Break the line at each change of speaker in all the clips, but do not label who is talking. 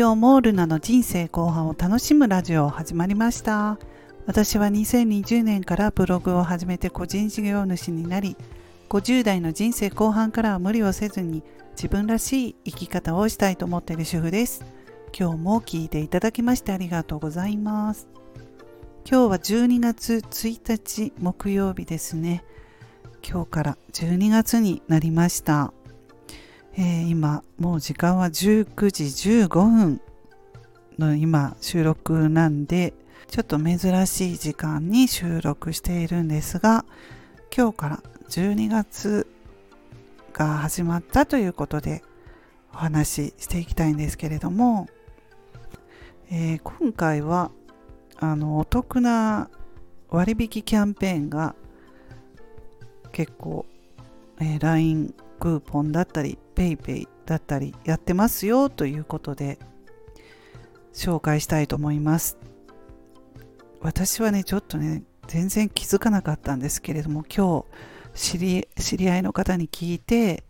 今日もルナの人生後半を楽しむラジオ始まりました。私は2020年からブログを始めて個人事業主になり50代の人生後半からは無理をせずに自分らしい生き方をしたいと思っている主婦です。今日も聞いていただきましてありがとうございます。今日は12月1日木曜日ですね。今日から12月になりました。えー、今もう時間は19時15分の今収録なんでちょっと珍しい時間に収録しているんですが今日から12月が始まったということでお話ししていきたいんですけれども、えー、今回はあのお得な割引キャンペーンが結構、えー、LINE クーポンだったり PayPay だったりやってますよということで紹介したいと思います。私はねちょっとね全然気づかなかったんですけれども今日知り知り合いの方に聞いて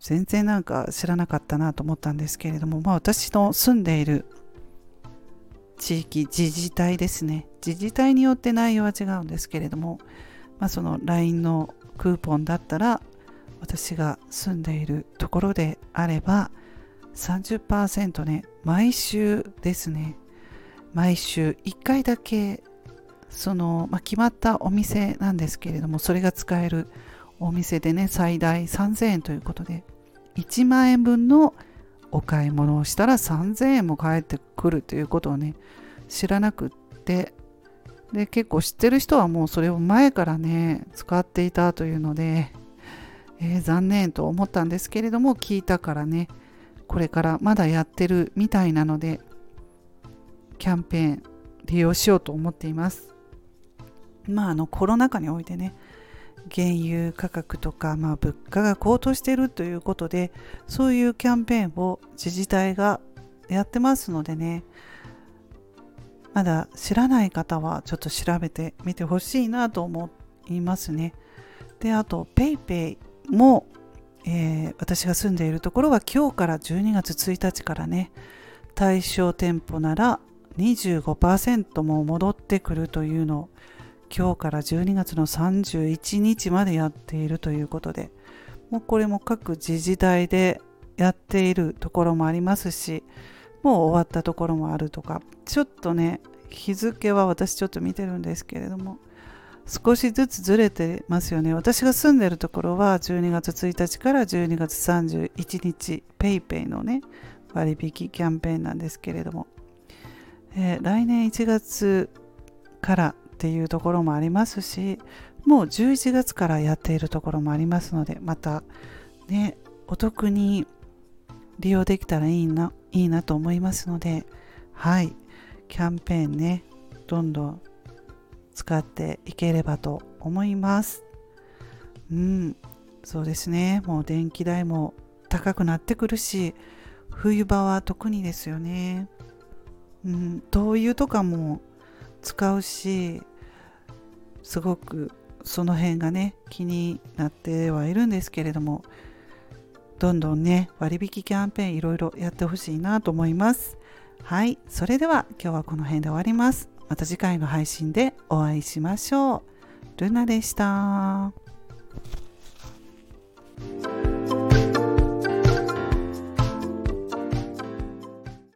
全然なんか知らなかったなと思ったんですけれども、まあ、私の住んでいる地域自治体ですね。自治体によって内容は違うんですけれども、まあ、その LINE のクーポンだったら私が住んでいるところであれば30%ね毎週ですね。毎週1回だけその、まあ、決まったお店なんですけれどもそれが使えるお店でね最大3000円ということで1万円分のお買い物をしたら3000円も返ってくるということをね知らなくってで結構知ってる人はもうそれを前からね使っていたというのでえー、残念と思ったんですけれども聞いたからねこれからまだやってるみたいなのでキャンペーン利用しようと思っています。まああのコロナ禍においてね原油価格とか、まあ、物価が高騰しているということでそういうキャンペーンを自治体がやってますのでねまだ知らない方はちょっと調べてみてほしいなと思いますね。であと PayPay も、えー、私が住んでいるところは今日から12月1日からね対象店舗なら25%も戻ってくるというのを今日から12月の31日までやっているということでもうこれも各自治体でやっているところもありますしもう終わったところもあるとかちょっとね日付は私ちょっと見てるんですけれども少しずつずれてますよね。私が住んでるところは12月1日から12月31日 PayPay のね割引キャンペーンなんですけれども、えー、来年1月からっていうところもありますしもう11月からやっているところもありますのでまたねお得に利用できたらいいないいなと思いますのではいキャンペーンねどんどん使っていければと思います。うん、そうですね。もう電気代も高くなってくるし、冬場は特にですよね。うん、灯油とかも使うし、すごくその辺がね、気になってはいるんですけれども、どんどんね、割引キャンペーンいろいろやってほしいなと思います。はい、それでは今日はこの辺で終わります。また次回の配信でお会いしましょう。ルナでした。